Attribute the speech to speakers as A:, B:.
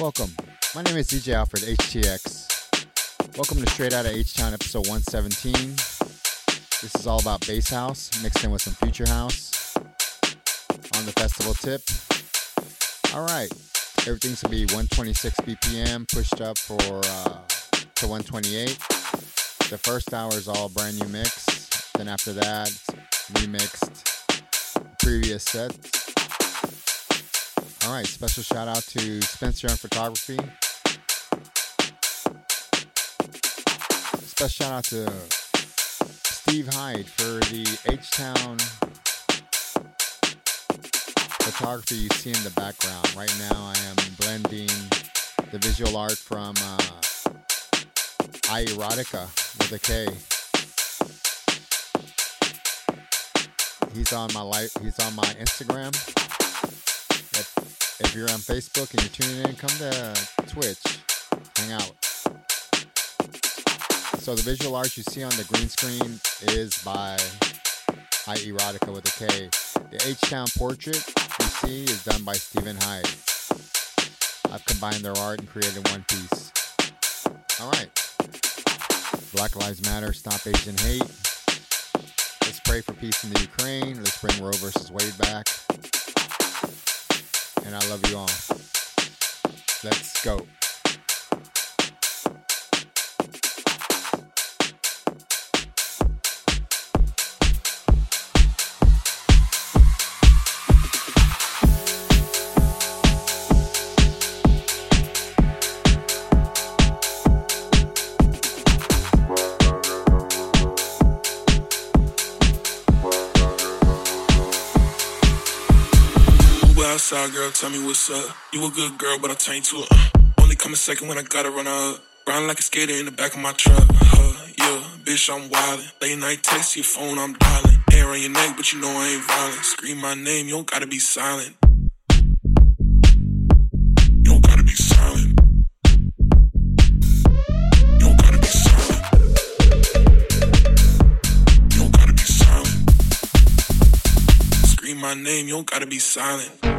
A: Welcome. My name is DJ Alfred HTX. Welcome to Straight Outta H Town episode 117. This is all about bass house mixed in with some future house on the festival tip. All right, everything's gonna be 126 BPM pushed up for uh, to 128. The first hour is all brand new mix. Then after that, remixed previous sets. All right, special shout out to Spencer Young Photography. Special shout out to Steve Hyde for the H Town photography you see in the background. Right now, I am blending the visual art from uh, iErotica with a K. He's on my life. He's on my Instagram. If, you're on Facebook and you're tuning in, come to Twitch, hang out. So the visual art you see on the green screen is by I Erotica with a K. The H Town portrait you see is done by Stephen Hyde. I've combined their art and created one piece. All right. Black Lives Matter, Stop Asian Hate. Let's pray for peace in the Ukraine. Let's bring Roe versus Wade back. And I love you all. Let's go.
B: Outside, girl, tell me what's up. You a good girl, but I turn you to a uh. Only come a second when I gotta run up. Riding like a skater in the back of my truck. Uh, yeah, bitch, I'm wildin'. Late night text your phone, I'm dialing. Hair on your neck, but you know I ain't violent. Scream my name, you don't gotta be silent. You don't gotta be silent. My name, you don't gotta be silent.